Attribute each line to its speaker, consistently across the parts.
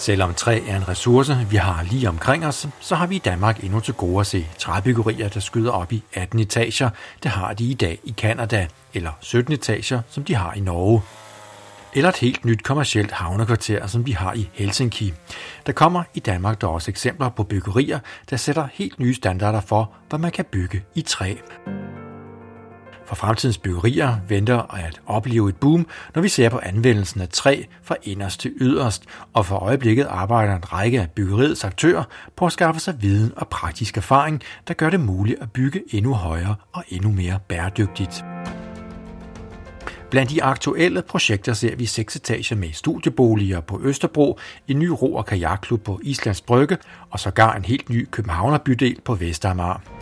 Speaker 1: Selvom træ er en ressource, vi har lige omkring os, så har vi i Danmark endnu til gode at se træbyggerier, der skyder op i 18 etager. Det har de i dag i Kanada, eller 17 etager, som de har i Norge. Eller et helt nyt kommercielt havnekvarter, som de har i Helsinki. Der kommer i Danmark der også eksempler på byggerier, der sætter helt nye standarder for, hvad man kan bygge i træ. For fremtidens byggerier venter at opleve et boom, når vi ser på anvendelsen af træ fra inderst til yderst, og for øjeblikket arbejder en række af byggeriets aktører på at skaffe sig viden og praktisk erfaring, der gør det muligt at bygge endnu højere og endnu mere bæredygtigt. Blandt de aktuelle projekter ser vi seks etager med studieboliger på Østerbro, en ny ro- og kajakklub på Islands Brygge og sågar en helt ny Københavnerbydel på Vestamager.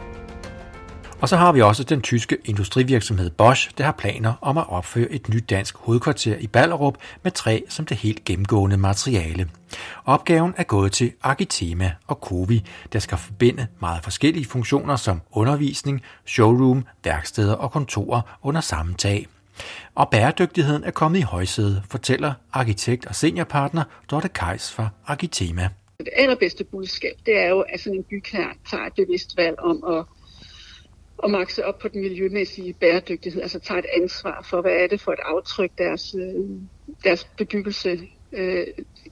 Speaker 1: Og så har vi også den tyske industrivirksomhed Bosch, der har planer om at opføre et nyt dansk hovedkvarter i Ballerup med træ som det helt gennemgående materiale. Opgaven er gået til Arkitema og Covi, der skal forbinde meget forskellige funktioner som undervisning, showroom, værksteder og kontorer under samme tag. Og bæredygtigheden er kommet i højsæde, fortæller arkitekt og seniorpartner Dorte Kejs fra Arkitema.
Speaker 2: Det allerbedste budskab, det er jo, at sådan en by tager et bevidst valg om at og makse op på den miljømæssige bæredygtighed, altså tager et ansvar for, hvad er det for et aftryk, deres, øh, deres bebyggelse øh,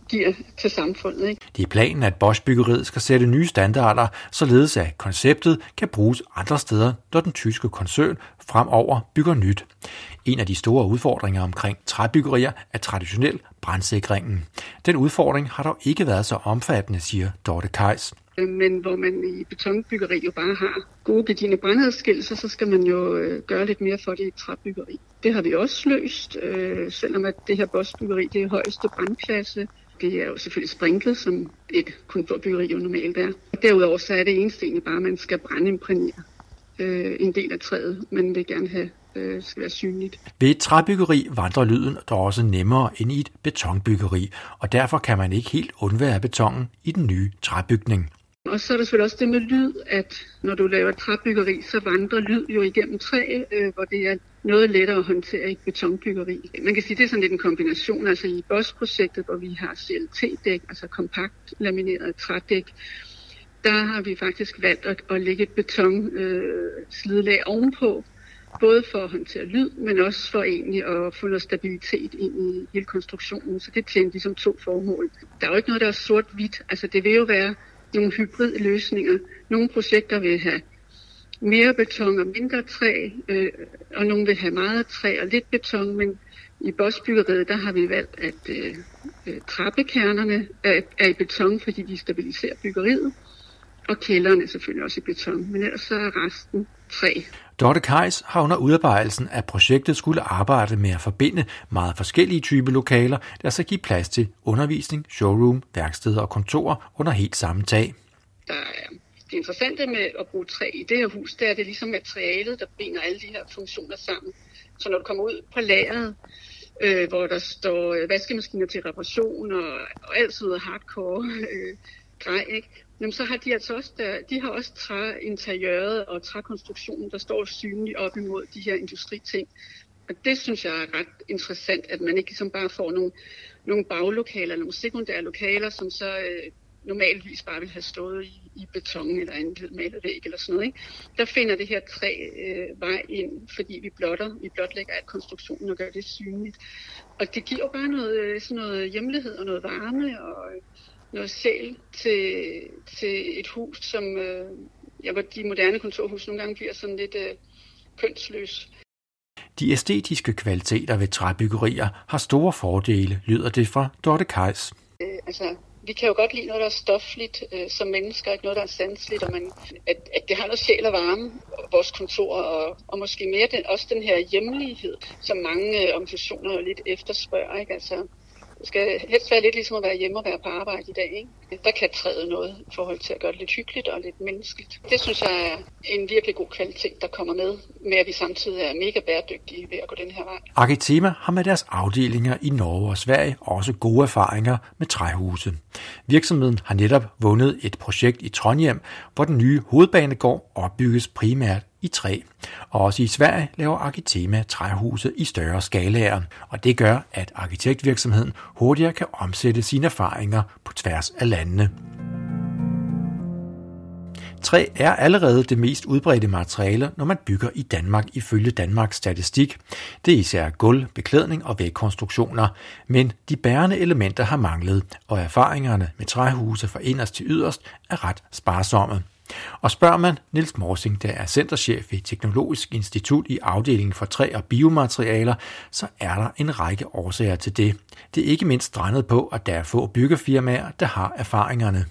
Speaker 2: giver til samfundet. Ikke?
Speaker 1: Det er planen, at Bosch-byggeriet skal sætte nye standarder, således at konceptet kan bruges andre steder, når den tyske koncern fremover bygger nyt. En af de store udfordringer omkring træbyggerier er traditionel brandsikringen. Den udfordring har dog ikke været så omfattende, siger Dorte Kejs.
Speaker 2: Øh, men hvor man i betonbyggeri jo bare har gode gedigende brandadskillelser, så skal man jo øh, gøre lidt mere for det i træbyggeri. Det har vi også løst, øh, selvom at det her bosbyggeri det er højeste brandklasse. Det er jo selvfølgelig sprinklet, som et kontorbyggeri jo normalt er. Derudover så er det eneste egentlig bare, at man skal brandimprænere øh, en del af træet. Man vil gerne have øh, skal være synligt.
Speaker 1: Ved et træbyggeri vandrer lyden dog også nemmere end i et betonbyggeri, og derfor kan man ikke helt undvære betongen i den nye træbygning.
Speaker 2: Og så er der selvfølgelig også det med lyd, at når du laver træbyggeri, så vandrer lyd jo igennem træ, øh, hvor det er noget lettere at håndtere i betonbyggeri. Man kan sige, at det er sådan lidt en kombination. Altså i BOS-projektet, hvor vi har CLT-dæk, altså kompakt lamineret trædæk, der har vi faktisk valgt at, at lægge et beton øh, ovenpå, både for at håndtere lyd, men også for egentlig at få noget stabilitet ind i hele konstruktionen. Så det tjener ligesom to formål. Der er jo ikke noget, der er sort-hvidt. Altså det vil jo være nogle hybridløsninger. Nogle projekter vil have mere beton og mindre træ, øh, og nogle vil have meget træ og lidt beton, men i bosbyggeriet, der har vi valgt, at øh, øh, trappekernerne er, er i beton, fordi de stabiliserer byggeriet, og kælderen er selvfølgelig også i beton, men ellers så er resten træ.
Speaker 1: Dorte Kajs har under udarbejdelsen af projektet skulle arbejde med at forbinde meget forskellige typer lokaler, der skal give plads til undervisning, showroom, værksteder og kontorer under helt samme tag.
Speaker 2: Der er det interessante med at bruge træ i det her hus, det er, at det er ligesom materialet, der binder alle de her funktioner sammen. Så når du kommer ud på lageret, øh, hvor der står vaskemaskiner til reparation og, og alt sådan noget hardcore øh, grej, ikke? Jamen, så har de altså også, der, de har også træinteriøret og trækonstruktionen, der står synligt op imod de her industriting. Og det synes jeg er ret interessant, at man ikke ligesom bare får nogle, nogle baglokaler, nogle sekundære lokaler, som så øh, normalvis bare ville have stået i, i beton eller en malet væg eller sådan noget. Ikke? Der finder det her træ øh, vej ind, fordi vi blotter, vi blotlægger alt konstruktionen og gør det synligt. Og det giver jo bare noget, øh, sådan noget hjemlighed og noget varme og øh, noget sjæl til, til et hus, som øh, ja, hvor de moderne kontorhus nogle gange bliver sådan lidt øh, kønsløs.
Speaker 1: De æstetiske kvaliteter ved træbyggerier har store fordele, lyder det fra Dorte Kajs.
Speaker 2: Øh, altså, vi kan jo godt lide noget, der er stofligt øh, som mennesker, ikke noget, der er sandsligt, og man, at, at det har noget sjæl og varme, vores kontor, og, og måske mere den, også den her hjemlighed, som mange øh, organisationer jo lidt efterspørger. Ikke? Altså, det skal helst være lidt ligesom at være hjemme og være på arbejde i dag. Ikke? Der kan træde noget i forhold til at gøre det lidt hyggeligt og lidt menneskeligt. Det synes jeg er en virkelig god kvalitet, der kommer med, med at vi samtidig er mega bæredygtige ved at gå den her vej.
Speaker 1: Arkitema har med deres afdelinger i Norge og Sverige også gode erfaringer med træhuse. Virksomheden har netop vundet et projekt i Trondheim, hvor den nye hovedbanegård opbygges primært i træ. Og også i Sverige laver Arkitema træhuse i større skalaer, og det gør, at arkitektvirksomheden hurtigere kan omsætte sine erfaringer på tværs af landene. Træ er allerede det mest udbredte materiale, når man bygger i Danmark ifølge Danmarks statistik. Det er især gulv, beklædning og vægkonstruktioner, men de bærende elementer har manglet, og erfaringerne med træhuse fra inderst til yderst er ret sparsomme. Og spørger man Niels Morsing, der er centerchef ved Teknologisk Institut i afdelingen for træ og biomaterialer, så er der en række årsager til det. Det er ikke mindst strandet på, at der er få byggefirmaer, der har erfaringerne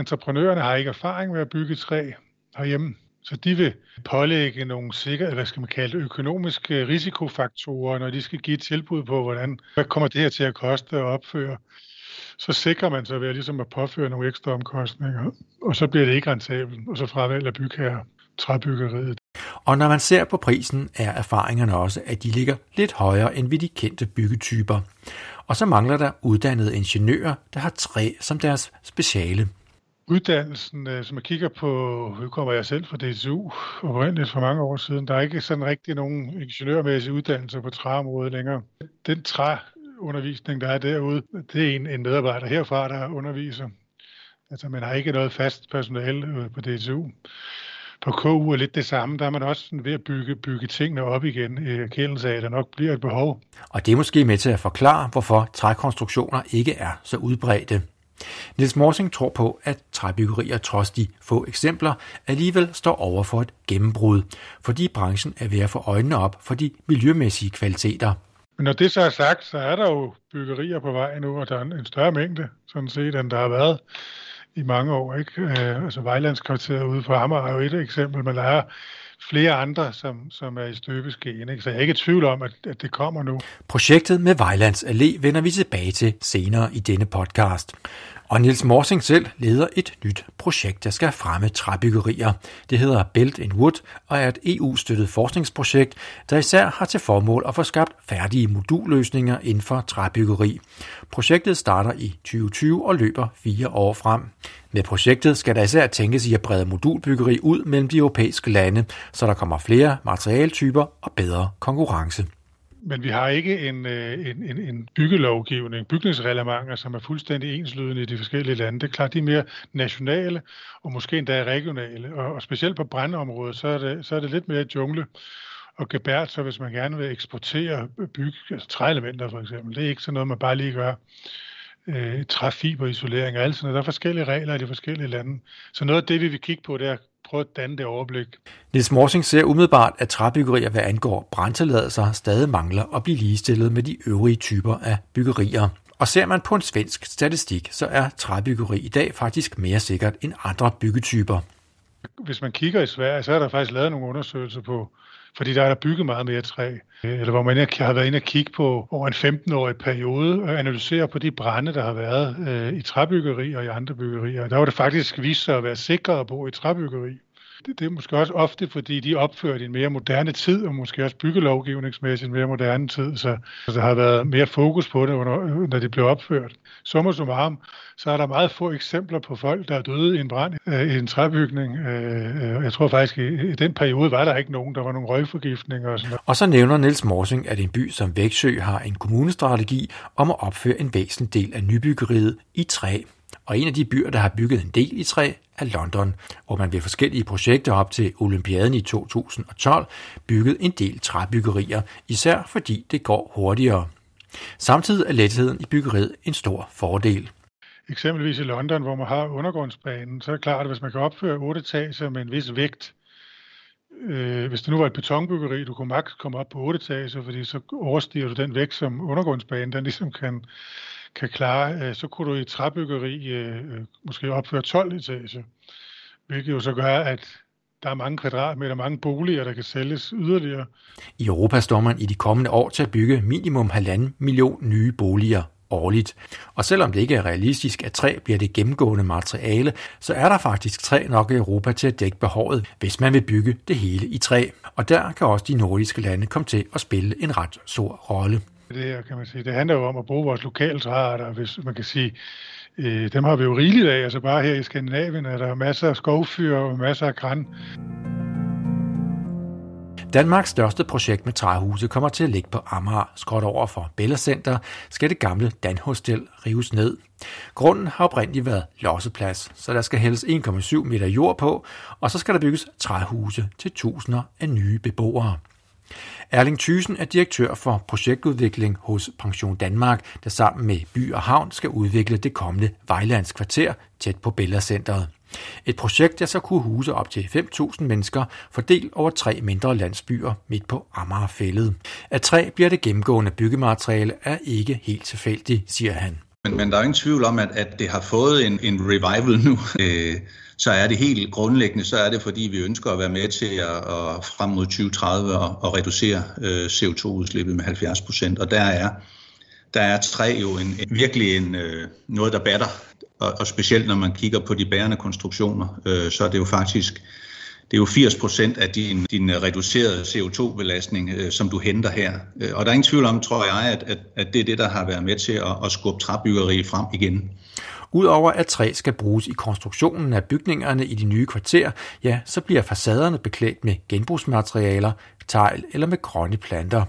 Speaker 3: entreprenørerne har ikke erfaring med at bygge træ herhjemme, så de vil pålægge nogle sikre, hvad skal man kalde det, økonomiske risikofaktorer, når de skal give et tilbud på, hvordan, hvad kommer det her til at koste at opføre. Så sikrer man sig ved ligesom at påføre nogle ekstra omkostninger, og så bliver det ikke rentabelt, og så fravælger bygherrer træbyggeriet.
Speaker 1: Og når man ser på prisen, er erfaringerne også, at de ligger lidt højere end ved de kendte byggetyper. Og så mangler der uddannede ingeniører, der har træ som deres speciale
Speaker 3: uddannelsen, øh, som jeg kigger på, nu kommer jeg selv fra DTU, oprindeligt for mange år siden, der er ikke sådan rigtig nogen ingeniørmæssige uddannelser på træområdet længere. Den undervisning, der er derude, det er en, en medarbejder herfra, der underviser. Altså man har ikke noget fast personale øh, på DTU. På KU er lidt det samme, der er man også ved at bygge, bygge tingene op igen i erkendelse af, at der nok bliver et behov.
Speaker 1: Og det er måske med til at forklare, hvorfor trækonstruktioner ikke er så udbredte. Niels Morsing tror på, at træbyggerier trods de få eksempler alligevel står over for et gennembrud, fordi branchen er ved at få øjnene op for de miljømæssige kvaliteter.
Speaker 3: Men når det så er sagt, så er der jo byggerier på vej nu, og der er en større mængde, sådan set, end der har været i mange år. Ikke? Øh, altså Vejlandskvarteret ude på Amager er jo et eksempel, men der er flere andre, som, som er i støbeskeen. Ikke? Så jeg er ikke i tvivl om, at, at det kommer nu.
Speaker 1: Projektet med Vejlands Allé vender vi tilbage til senere i denne podcast. Og Niels Morsing selv leder et nyt projekt, der skal fremme træbyggerier. Det hedder Belt in Wood og er et EU-støttet forskningsprojekt, der især har til formål at få skabt færdige modulløsninger inden for træbyggeri. Projektet starter i 2020 og løber fire år frem. Med projektet skal der især tænkes i at brede modulbyggeri ud mellem de europæiske lande, så der kommer flere materialtyper og bedre konkurrence.
Speaker 3: Men vi har ikke en, øh, en, en, en byggelovgivning, bygningsreglementer, som er fuldstændig enslydende i de forskellige lande. Det er klart, de er mere nationale og måske endda regionale. Og, og specielt på brandområdet, så er det, så er det lidt mere jungle og gebært, så hvis man gerne vil eksportere bygge, altså træelementer for eksempel, det er ikke sådan noget, man bare lige gør øh, træfiberisolering og alt sådan noget. Der er forskellige regler i de forskellige lande. Så noget af det, vi vil kigge på, det er prøve at danne det overblik.
Speaker 1: Niels Morsing ser umiddelbart, at træbyggerier, hvad angår brandtilladelser, stadig mangler at blive ligestillet med de øvrige typer af byggerier. Og ser man på en svensk statistik, så er træbyggeri i dag faktisk mere sikkert end andre byggetyper.
Speaker 3: Hvis man kigger i Sverige, så er der faktisk lavet nogle undersøgelser på, fordi der er der bygget meget mere træ, eller hvor man har været inde og kigge på over en 15-årig periode og analysere på de brænde, der har været øh, i træbyggeri og i andre byggerier. Der var det faktisk vist sig at være sikrere at bo i træbyggeri. Det, det er måske også ofte, fordi de er opført i en mere moderne tid, og måske også byggelovgivningsmæssigt en mere moderne tid, så, så der har været mere fokus på det, under, når det blev opført. Summa summarum, så er der meget få eksempler på folk, der er døde i en brand øh, i en træbygning. Øh, øh jeg tror faktisk, i, i den periode var der ikke nogen, der var nogle røgforgiftninger og sådan noget.
Speaker 1: Og så nævner Niels Morsing, at en by som Vægtsø har en kommunestrategi om at opføre en væsentlig del af nybyggeriet i træ. Og en af de byer, der har bygget en del i træ, er London, hvor man ved forskellige projekter op til Olympiaden i 2012 byggede en del træbyggerier, især fordi det går hurtigere. Samtidig er letheden i byggeriet en stor fordel.
Speaker 3: Eksempelvis i London, hvor man har undergrundsbanen, så er det klart, at hvis man kan opføre otte etager med en vis vægt, øh, hvis det nu var et betonbyggeri, du kunne maks komme op på otte etager, fordi så overstiger du den vægt, som undergrundsbanen den ligesom kan, kan klare, øh, så kunne du i træbyggeri øh, øh måske opføre 12 etager, hvilket jo så gør, at der er mange kvadratmeter, mange boliger, der kan sælges yderligere.
Speaker 1: I Europa står man i de kommende år til at bygge minimum halvanden million nye boliger årligt. Og selvom det ikke er realistisk, at træ bliver det gennemgående materiale, så er der faktisk træ nok i Europa til at dække behovet, hvis man vil bygge det hele i træ. Og der kan også de nordiske lande komme til at spille en ret stor rolle
Speaker 3: det her, kan man sige. Det handler jo om at bruge vores lokale træarter, hvis man kan sige, øh, dem har vi jo rigeligt af. Altså bare her i Skandinavien er der masser af skovfyr og masser af græn.
Speaker 1: Danmarks største projekt med træhuse kommer til at ligge på Amager, skråt over for Bella Center, skal det gamle Danhostel rives ned. Grunden har oprindeligt været losseplads, så der skal hældes 1,7 meter jord på, og så skal der bygges træhuse til tusinder af nye beboere. Erling Thysen er direktør for projektudvikling hos Pension Danmark, der sammen med By og Havn skal udvikle det kommende Vejlands kvarter tæt på Bellacenteret. Et projekt, der så kunne huse op til 5.000 mennesker, fordelt over tre mindre landsbyer midt på Amagerfællet. At træ bliver det gennemgående byggemateriale er ikke helt tilfældigt, siger han.
Speaker 4: Men, men der er ingen tvivl om, at, at det har fået en, en revival nu. Øh, så er det helt grundlæggende, så er det fordi, vi ønsker at være med til at, at frem mod 2030 og, og reducere øh, CO2-udslippet med 70 procent. Og der er, der er træ jo en, en, virkelig en, øh, noget, der batter og, og specielt når man kigger på de bærende konstruktioner, øh, så er det jo faktisk det er jo 80 procent af din, din reducerede CO2-belastning, øh, som du henter her. Øh, og der er ingen tvivl om, tror jeg, at, at, at det er det, der har været med til at, at skubbe træbyggeri frem igen.
Speaker 1: Udover at træ skal bruges i konstruktionen af bygningerne i de nye kvarter, ja, så bliver facaderne beklædt med genbrugsmaterialer, tegl eller med grønne planter.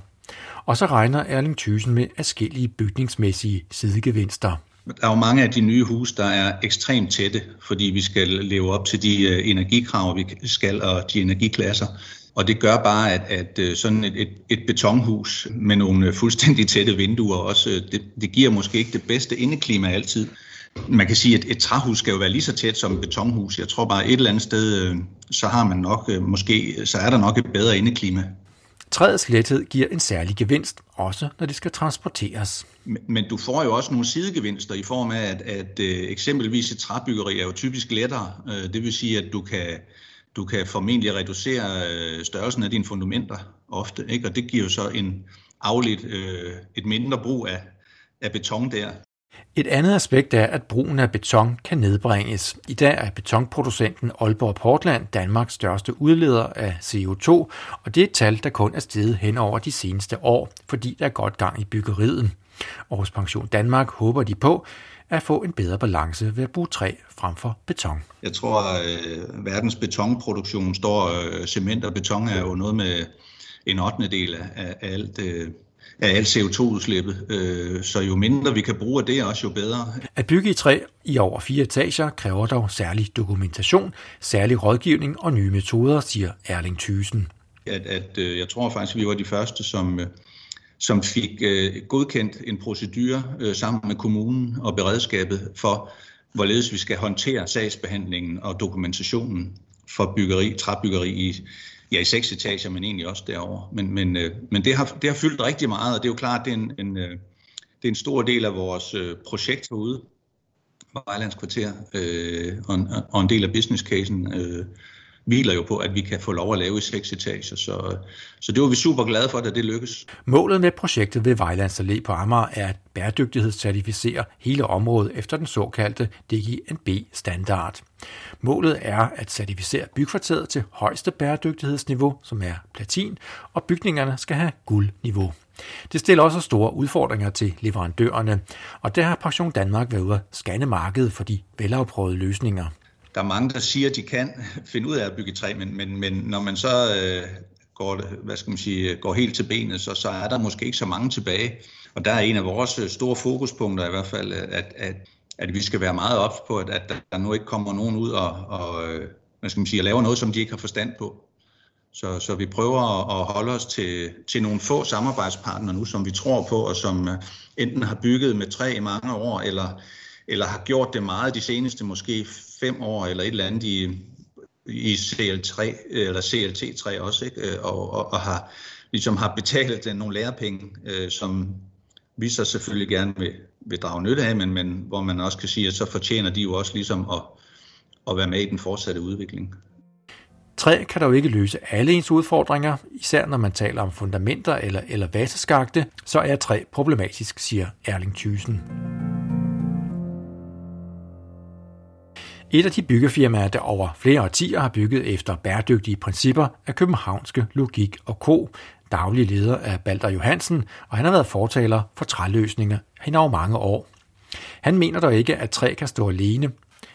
Speaker 1: Og så regner Erling Thysen med forskellige bygningsmæssige sidegevinster.
Speaker 4: Der er jo mange af de nye huse, der er ekstremt tætte, fordi vi skal leve op til de øh, energikrav, vi skal, og de energiklasser. Og det gør bare, at, at øh, sådan et, et, et betonhus med nogle øh, fuldstændig tætte vinduer også, det, det giver måske ikke det bedste indeklima altid. Man kan sige, at et træhus skal jo være lige så tæt som et betonhus. Jeg tror bare, et eller andet sted, så har man nok, måske, så er der nok et bedre indeklima.
Speaker 1: Træets lethed giver en særlig gevinst, også når det skal transporteres.
Speaker 4: Men du får jo også nogle sidegevinster i form af, at, at øh, eksempelvis et træbyggeri er jo typisk lettere. Øh, det vil sige, at du kan, du kan formentlig reducere øh, størrelsen af dine fundamenter ofte, ikke? og det giver jo så en afledt, øh, et mindre brug af, af beton der.
Speaker 1: Et andet aspekt er, at brugen af beton kan nedbringes. I dag er betonproducenten Aalborg Portland Danmarks største udleder af CO2, og det er et tal, der kun er steget hen over de seneste år, fordi der er godt gang i byggeriet. Og hos Pension Danmark håber de på at få en bedre balance ved at bruge træ frem for beton.
Speaker 4: Jeg tror, at verdens betonproduktion står, øh, cement og beton er jo noget med en 8. del af, alt øh, af alt CO2-udslippet. Øh, så jo mindre vi kan bruge af det, også jo bedre.
Speaker 1: At bygge i træ i over fire etager kræver dog særlig dokumentation, særlig rådgivning og nye metoder, siger Erling Thysen.
Speaker 4: At, at, øh, jeg tror faktisk, at vi var de første, som, øh, som fik godkendt en procedure sammen med kommunen og beredskabet for, hvorledes vi skal håndtere sagsbehandlingen og dokumentationen for byggeri, træbyggeri i, ja, i seks etager, men egentlig også derover. Men, men, øh, men det, har, det har fyldt rigtig meget, og det er jo klart, det er en, en, øh, det er en stor del af vores øh, projekt herude, Vejlands Kvarter, øh, og, en, og en del af business casen øh, hviler jo på, at vi kan få lov at lave i seks etager. Så, så det var vi super glade for, at det lykkedes.
Speaker 1: Målet med projektet ved Vejlands Allé på Amager er at bæredygtighedscertificere hele området efter den såkaldte DGNB-standard. Målet er at certificere bykvarteret til højeste bæredygtighedsniveau, som er platin, og bygningerne skal have guldniveau. Det stiller også store udfordringer til leverandørerne, og der har Pension Danmark været ude at scanne markedet for de velafprøvede løsninger
Speaker 4: der er mange, der siger, at de kan finde ud af at bygge træ, men, men, men når man så øh, går, hvad skal man sige, går helt til benet, så, så er der måske ikke så mange tilbage. Og der er en af vores øh, store fokuspunkter i hvert fald, øh, at, at, at vi skal være meget op på, at, at der nu ikke kommer nogen ud og, og øh, hvad skal man sige, laver noget, som de ikke har forstand på. Så, så vi prøver at holde os til, til nogle få samarbejdspartnere nu, som vi tror på, og som enten har bygget med træ i mange år, eller eller har gjort det meget de seneste måske fem år, eller et eller andet i, i CL3, eller CLT3 også, ikke? Øh, og, og, og har, ligesom har betalt nogle lærepenge, øh, som vi så selvfølgelig gerne vil, vil drage nytte af, men, men hvor man også kan sige, at så fortjener de jo også ligesom at, at være med i den fortsatte udvikling.
Speaker 1: Træ kan dog ikke løse alle ens udfordringer, især når man taler om fundamenter eller, eller vaseskagte, så er træ problematisk, siger Erling Thysen. Et af de byggefirmaer, der over flere årtier har bygget efter bæredygtige principper, er københavnske Logik og Co. Daglig leder er Balder Johansen, og han har været fortaler for træløsninger hen over mange år. Han mener dog ikke, at træ kan stå alene.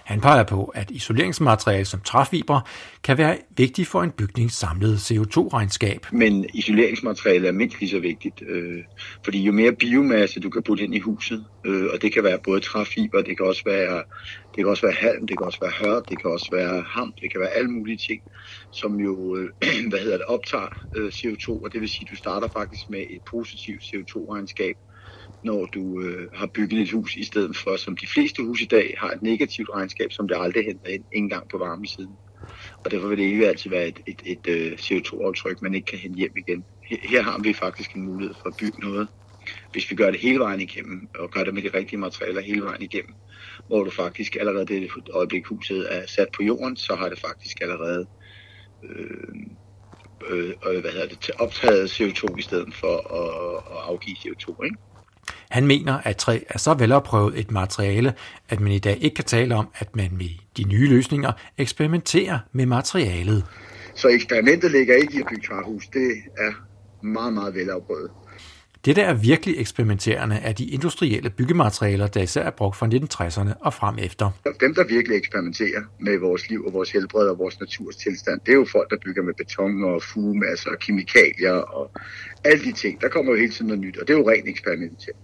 Speaker 1: Han peger på, at isoleringsmateriale som træfiber kan være vigtigt for en bygnings samlede CO2-regnskab.
Speaker 5: Men isoleringsmateriale er mindst lige så vigtigt, øh, fordi jo mere biomasse du kan putte ind i huset, øh, og det kan være både træfiber, det kan også være, det kan også være halm, det kan også være hør, det kan også være ham, det kan være alle mulige ting, som jo øh, hvad hedder det, optager øh, CO2, og det vil sige, at du starter faktisk med et positivt CO2-regnskab, når du øh, har bygget et hus, i stedet for, som de fleste huse i dag, har et negativt regnskab, som det aldrig henter ind, ikke engang på varmesiden. Og derfor vil det ikke altid være et, et, et, øh, et CO2-aftryk, man ikke kan hente hjem igen. Her, her har vi faktisk en mulighed for at bygge noget, hvis vi gør det hele vejen igennem, og gør det med de rigtige materialer hele vejen igennem, hvor du faktisk allerede det øjeblik huset er sat på jorden, så har det faktisk allerede øh, øh, øh hvad hedder det, optaget CO2 i stedet for at, at afgive CO2. Ikke?
Speaker 1: Han mener, at træ er så velopprøvet et materiale, at man i dag ikke kan tale om, at man med de nye løsninger eksperimenterer med materialet.
Speaker 5: Så eksperimentet ligger ikke i at bygge træhus. Det er meget, meget velopprøvet.
Speaker 1: Det, der er virkelig eksperimenterende, er de industrielle byggematerialer, der især er brugt fra 1960'erne og frem efter.
Speaker 5: Dem, der virkelig eksperimenterer med vores liv og vores helbred og vores naturs tilstand, det er jo folk, der bygger med beton og fugemasser og kemikalier og alle de ting. Der kommer jo hele tiden noget nyt, og det er jo rent eksperimentering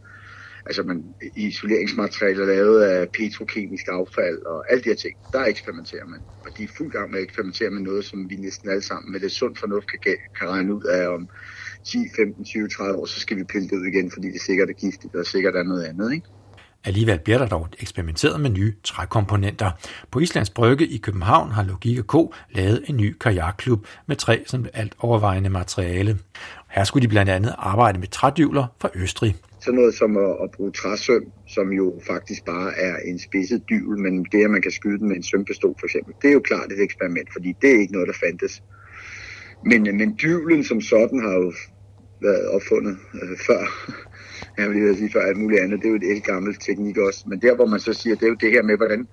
Speaker 5: altså man, isoleringsmaterialer lavet af petrokemisk affald og alle de her ting, der eksperimenterer man. Og de er fuld gang med at eksperimentere med noget, som vi næsten alle sammen med det sund fornuft kan, kan regne ud af om 10, 15, 20, 30 år, så skal vi pille det ud igen, fordi det sikkert er giftigt, og sikkert er noget andet, ikke?
Speaker 1: Alligevel bliver der dog eksperimenteret med nye trækomponenter. På Islands Brygge i København har Logik K lavet en ny kajakklub med træ som alt overvejende materiale. Her skulle de blandt andet arbejde med trædyvler fra Østrig.
Speaker 5: Sådan noget som at, at bruge træsøm, som jo faktisk bare er en spidset dyvel, men det, at man kan skyde den med en sømpistol for eksempel, det er jo klart et eksperiment, fordi det er ikke noget, der fandtes. Men, men dyvlen som sådan har jo været opfundet øh, før, jeg vil sige før alt muligt andet, det er jo et gammelt teknik også. Men der, hvor man så siger, det er jo det her med, hvordan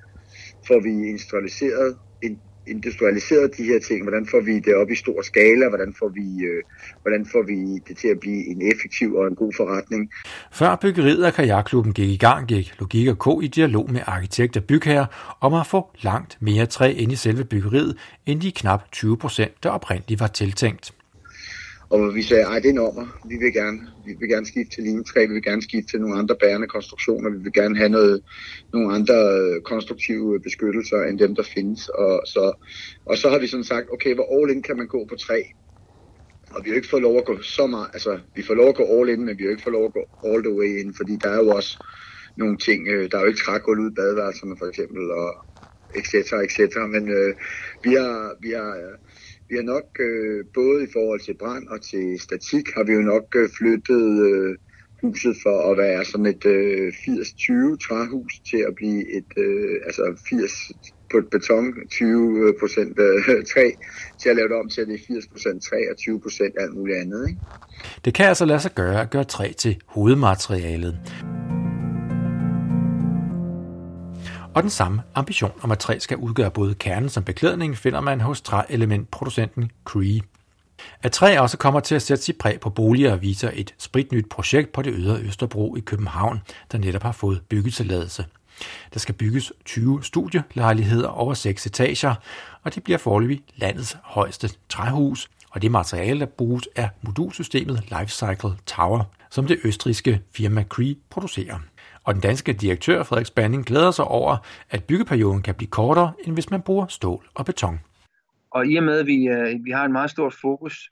Speaker 5: får vi industrialiseret en industrialiseret de her ting? Hvordan får vi det op i stor skala? Hvordan får vi, øh, hvordan får vi det til at blive en effektiv og en god forretning?
Speaker 1: Før byggeriet af kajakklubben gik i gang, gik Logik og K i dialog med arkitekt og bygherrer om at få langt mere træ ind i selve byggeriet, end de knap 20 procent, der oprindeligt var tiltænkt.
Speaker 5: Og vi sagde, ej, det er nummer. Vi vil gerne, vi vil gerne skifte til linetræ, vi vil gerne skifte til nogle andre bærende konstruktioner, vi vil gerne have noget, nogle andre øh, konstruktive beskyttelser end dem, der findes. Og så, og så har vi sådan sagt, okay, hvor all in kan man gå på træ? Og vi har ikke fået lov at gå så meget, altså vi får lov at gå all in, men vi har ikke fået lov at gå all the way in, fordi der er jo også nogle ting, øh, der er jo ikke trægulv ud i badeværelserne for eksempel, og et cetera, et cetera. Men øh, vi har, vi har øh, vi har nok, øh, både i forhold til brand og til statik, har vi jo nok øh, flyttet øh, huset for at være sådan et øh, 80-20 træhus til at blive et, øh, altså 80 på et beton, 20 øh, procent øh, træ, til at lave det om til, at det er 80 procent træ og 20 procent alt muligt andet. Ikke?
Speaker 1: Det kan altså lade sig gøre at gøre træ til hovedmaterialet. Og den samme ambition om, at træ skal udgøre både kernen som beklædning, finder man hos træelementproducenten Cree. At træ også kommer til at sætte sit præg på boliger viser et spritnyt projekt på det ydre Østerbro i København, der netop har fået byggetilladelse. Der skal bygges 20 studielejligheder over 6 etager, og det bliver forløbig landets højeste træhus, og det materiale, der bruges, er modulsystemet Lifecycle Tower, som det østrigske firma Cree producerer. Og den danske direktør Frederik Spanning glæder sig over, at byggeperioden kan blive kortere, end hvis man bruger stål og beton.
Speaker 6: Og i og med, at vi, øh, vi har en meget stort fokus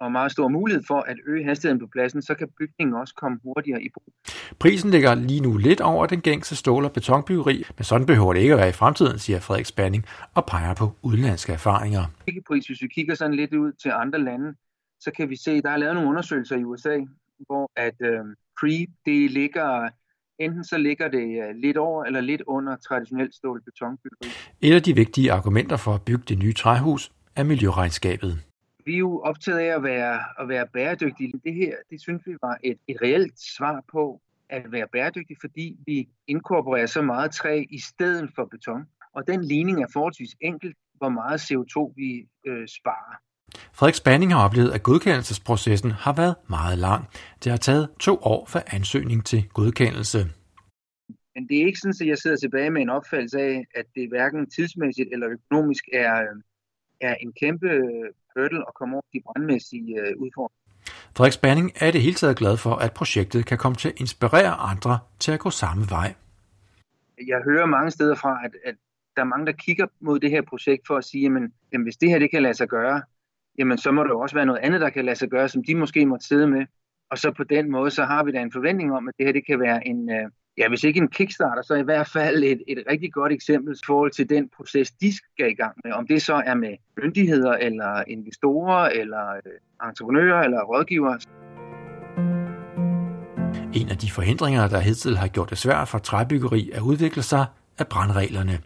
Speaker 6: og meget stor mulighed for at øge hastigheden på pladsen, så kan bygningen også komme hurtigere i brug.
Speaker 1: Prisen ligger lige nu lidt over den gængse stål- og betonbyggeri, men sådan behøver det ikke at være i fremtiden, siger Frederik Spanning og peger på udenlandske erfaringer.
Speaker 6: Pris, hvis vi kigger sådan lidt ud til andre lande, så kan vi se, at der er lavet nogle undersøgelser i USA, hvor at øh, pre, det ligger Enten så ligger det øh, lidt over eller lidt under traditionelt stål betonbyggeri.
Speaker 1: Et af de vigtige argumenter for at bygge det nye træhus er miljøregnskabet.
Speaker 6: Vi er jo optaget af at være, at være bæredygtige. Det her, det synes vi var et, et reelt svar på at være bæredygtig, fordi vi inkorporerer så meget træ i stedet for beton. Og den ligning er forholdsvis enkel, hvor meget CO2 vi øh, sparer.
Speaker 1: Frederik Spanning har oplevet, at godkendelsesprocessen har været meget lang. Det har taget to år for ansøgning til godkendelse.
Speaker 6: Men det er ikke sådan, at jeg sidder tilbage med en opfattelse af, at det hverken tidsmæssigt eller økonomisk er, er en kæmpe hurdle at komme over de brandmæssige øh, udfordringer.
Speaker 1: Frederik Spanning er det hele taget glad for, at projektet kan komme til at inspirere andre til at gå samme vej.
Speaker 6: Jeg hører mange steder fra, at, at der er mange, der kigger mod det her projekt for at sige, jamen, jamen hvis det her det kan lade sig gøre, jamen så må der jo også være noget andet, der kan lade sig gøre, som de måske måtte sidde med. Og så på den måde, så har vi da en forventning om, at det her det kan være en, øh, ja, hvis ikke en kickstarter, så i hvert fald et, et rigtig godt eksempel i forhold til den proces, de skal i gang med. Om det så er med myndigheder, eller investorer, eller øh, entreprenører, eller rådgivere.
Speaker 1: En af de forhindringer, der hidtil har gjort det svært for træbyggeri at udvikle sig, er brandreglerne.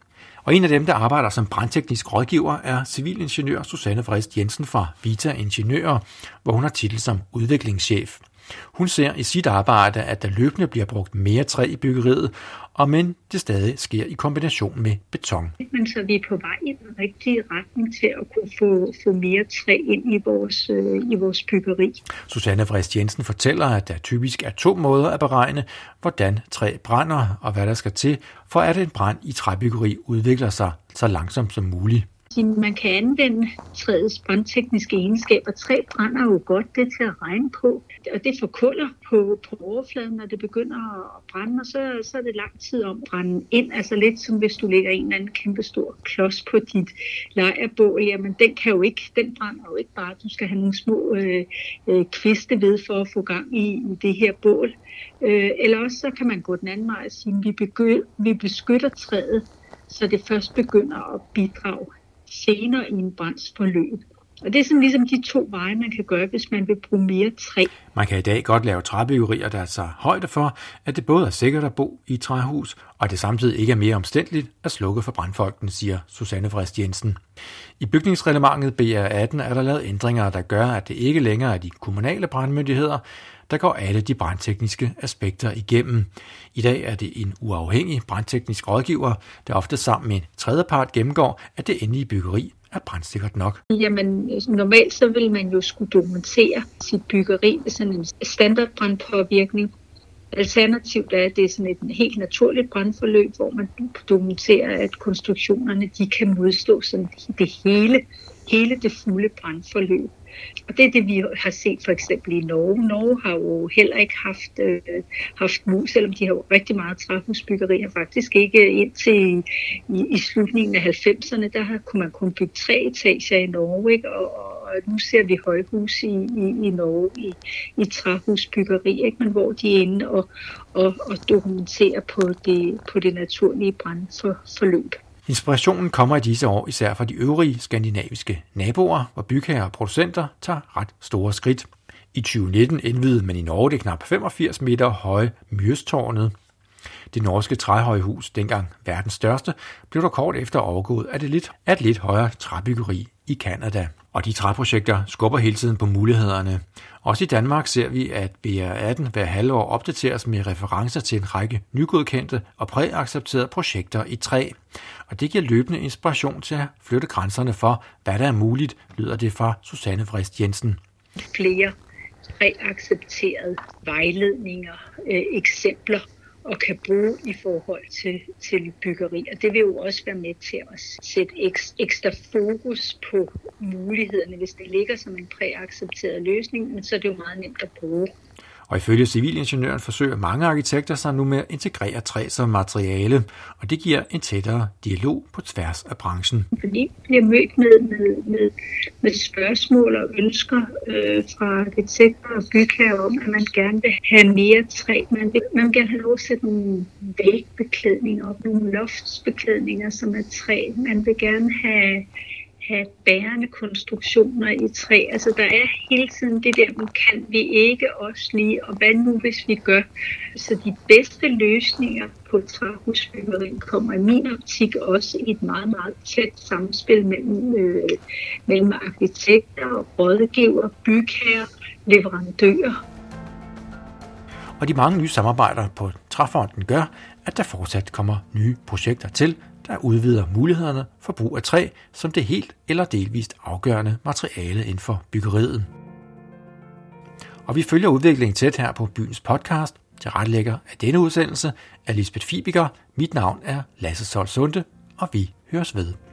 Speaker 1: Og en af dem, der arbejder som brandteknisk rådgiver, er civilingeniør Susanne Frist Jensen fra Vita Ingeniører, hvor hun har titel som udviklingschef. Hun ser i sit arbejde, at der løbende bliver brugt mere træ i byggeriet, og men det stadig sker i kombination med beton.
Speaker 7: Men så vi er på vej i den rigtige retning til at kunne få, få mere træ ind i vores, øh, i vores byggeri.
Speaker 1: Susanne Frist Jensen fortæller, at der typisk er to måder at beregne, hvordan træ brænder og hvad der skal til, for at en brand i træbyggeri udvikler sig så langsomt som muligt
Speaker 7: man kan anvende træets brandtekniske egenskaber. Træ brænder jo godt, det til at regne på, og det forkulder på, på overfladen, når det begynder at brænde, og så, så er det lang tid om at brænde ind. Altså lidt som hvis du lægger en eller anden kæmpe stor klods på dit lejrbål, jamen den kan jo ikke, den brænder jo ikke bare. Du skal have nogle små øh, øh, kviste ved for at få gang i, i det her bål. Øh, eller også så kan man gå den anden vej og sige, at vi, begy- vi beskytter træet, så det først begynder at bidrage senere i en brændsforløb. Og det er sådan ligesom de to veje, man kan gøre, hvis man vil bruge mere træ.
Speaker 1: Man kan i dag godt lave træbyggerier, der er så højde for, at det både er sikkert at bo i et træhus, og det samtidig ikke er mere omstændeligt at slukke for brandfolkene, siger Susanne Frist Jensen. I bygningsreglementet BR18 er der lavet ændringer, der gør, at det ikke længere er de kommunale brandmyndigheder, der går alle de brandtekniske aspekter igennem. I dag er det en uafhængig brandteknisk rådgiver, der ofte sammen med en tredjepart gennemgår, at det endelige byggeri er brandsikkert nok?
Speaker 7: Jamen, normalt så vil man jo skulle dokumentere sit byggeri med sådan en standardbrandpåvirkning. Alternativt er, at det er sådan et helt naturligt brandforløb, hvor man dokumenterer, at konstruktionerne de kan modstå sådan det hele, hele det fulde brandforløb. Og det er det, vi har set for eksempel i Norge. Norge har jo heller ikke haft, øh, haft mus, selvom de har jo rigtig meget træhusbyggeri, og faktisk ikke indtil i, i slutningen af 90'erne, der har, kunne man kun bygge tre etager i Norge, ikke? Og, og nu ser vi højhus i, i, i Norge i, i træhusbyggeri, ikke? men hvor de er inde og, og, og dokumenterer på det, på det naturlige brandforløb.
Speaker 1: Inspirationen kommer i disse år især fra de øvrige skandinaviske naboer, hvor bygherrer og producenter tager ret store skridt. I 2019 indvidede man i Norge det knap 85 meter høje Myrstårnet. Det norske træhøjhus, dengang verdens største, blev der kort efter overgået af, det lidt, af et lidt højere træbyggeri i Kanada. Og de træprojekter skubber hele tiden på mulighederne. Også i Danmark ser vi, at BR18 hver halvår opdateres med referencer til en række nygodkendte og præaccepterede projekter i træ. Og det giver løbende inspiration til at flytte grænserne for, hvad der er muligt, lyder det fra Susanne Frist Jensen.
Speaker 7: Flere præaccepterede vejledninger, øh, eksempler og kan bruge i forhold til, til byggeri. Og det vil jo også være med til at sætte ekstra fokus på mulighederne. Hvis det ligger som en præaccepteret løsning, så er det jo meget nemt at bruge.
Speaker 1: Og ifølge civilingeniøren forsøger mange arkitekter sig nu med at integrere træ som materiale, og det giver en tættere dialog på tværs af branchen.
Speaker 7: Fordi vi bliver mødt med, med, med, med spørgsmål og ønsker øh, fra arkitekter og bygherrer om, at man gerne vil have mere træ. Man vil, man vil gerne have lov at sætte nogle vægbeklædninger op, nogle loftsbeklædninger, som er træ. Man vil gerne have have bærende konstruktioner i træ. Altså der er hele tiden det der, men kan vi ikke også lige, og hvad nu hvis vi gør? Så de bedste løsninger på træhusbyggeri kommer i min optik også i et meget, meget tæt samspil mellem, øh, mellem arkitekter, rådgiver, bygherrer, leverandører.
Speaker 1: Og de mange nye samarbejder på Træfonden gør, at der fortsat kommer nye projekter til, der udvider mulighederne for brug af træ som det helt eller delvist afgørende materiale inden for byggeriet. Og vi følger udviklingen tæt her på byens podcast. retlægger af denne udsendelse er Lisbeth Fibiger. Mit navn er Lasse Sol Sunde, og vi høres ved.